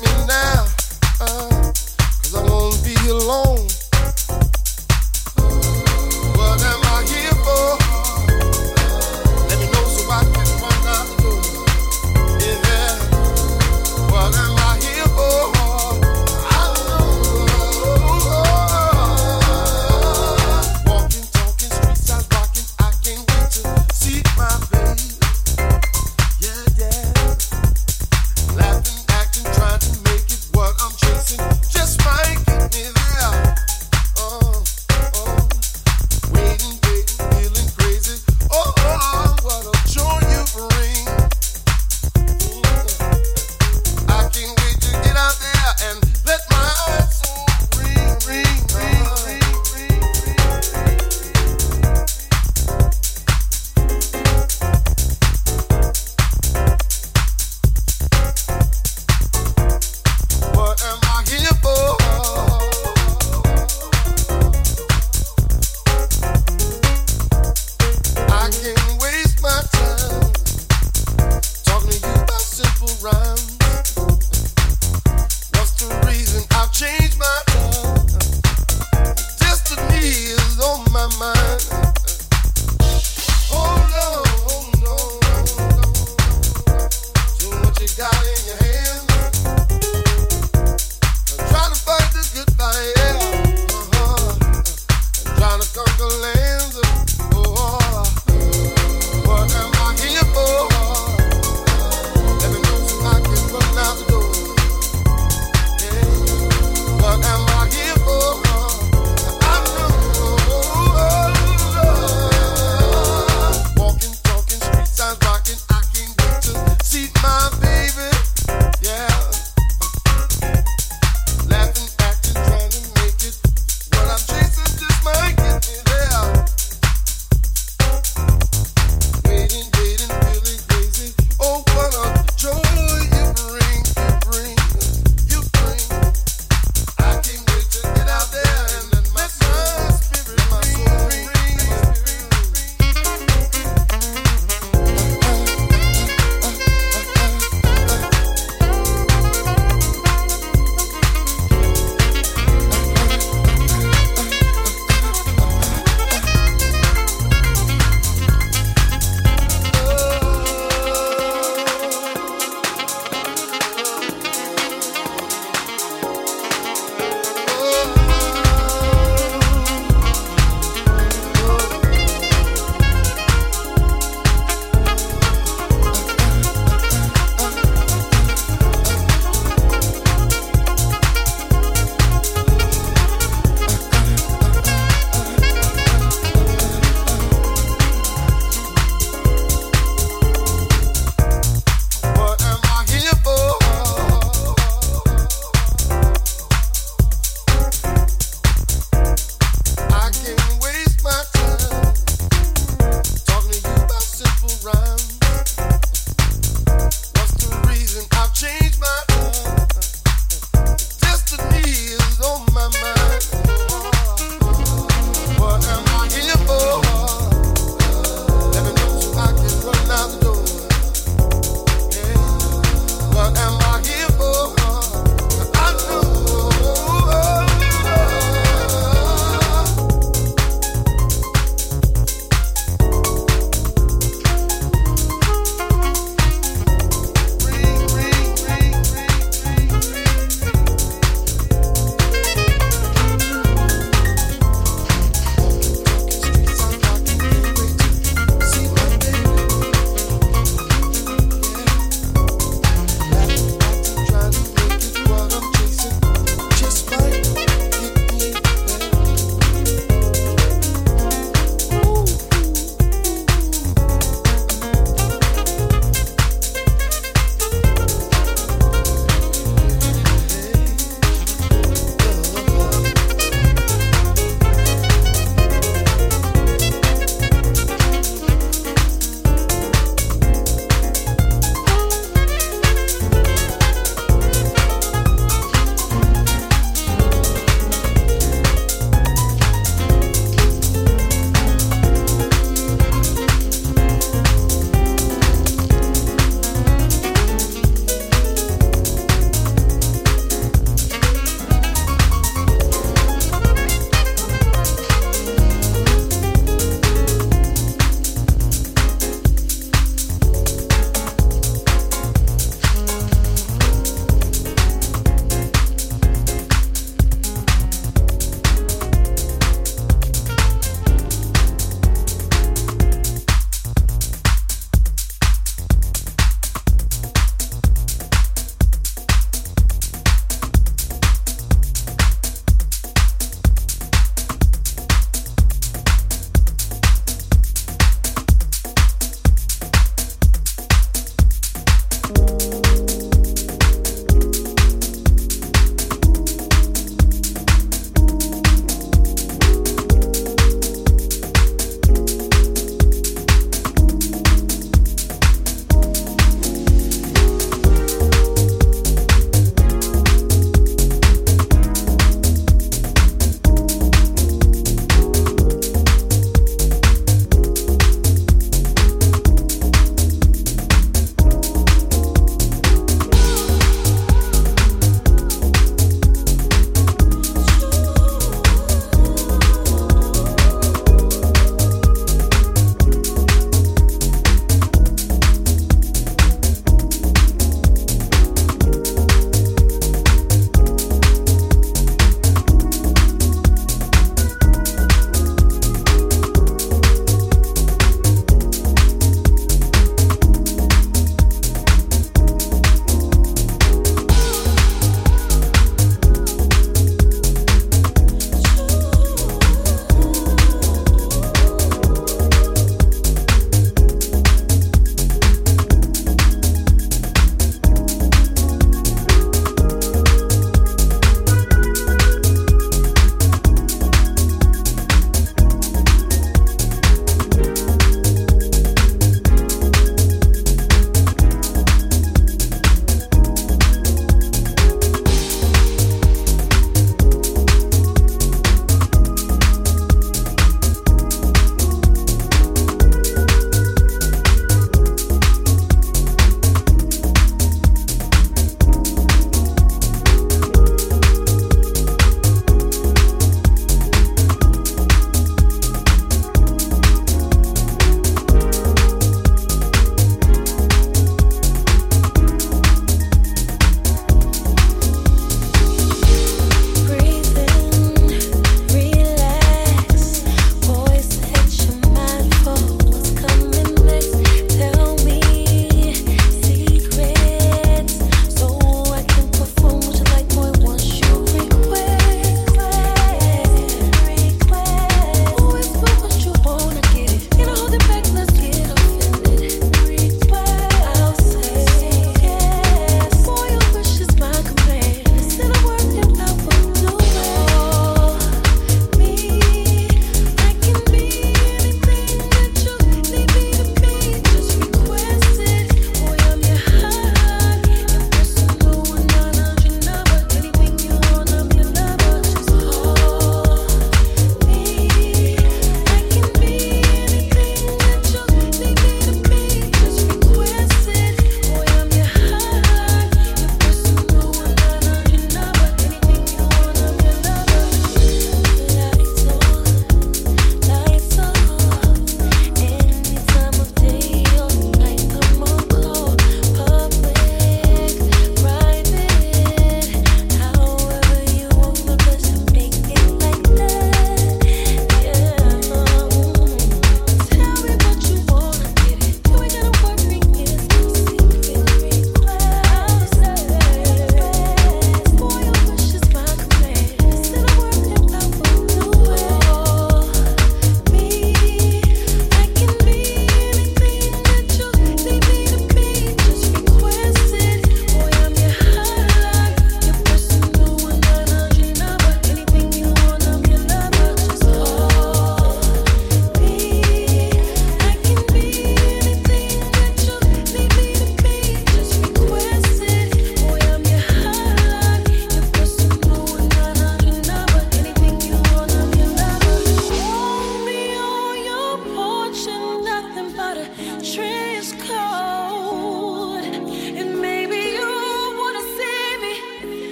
me now.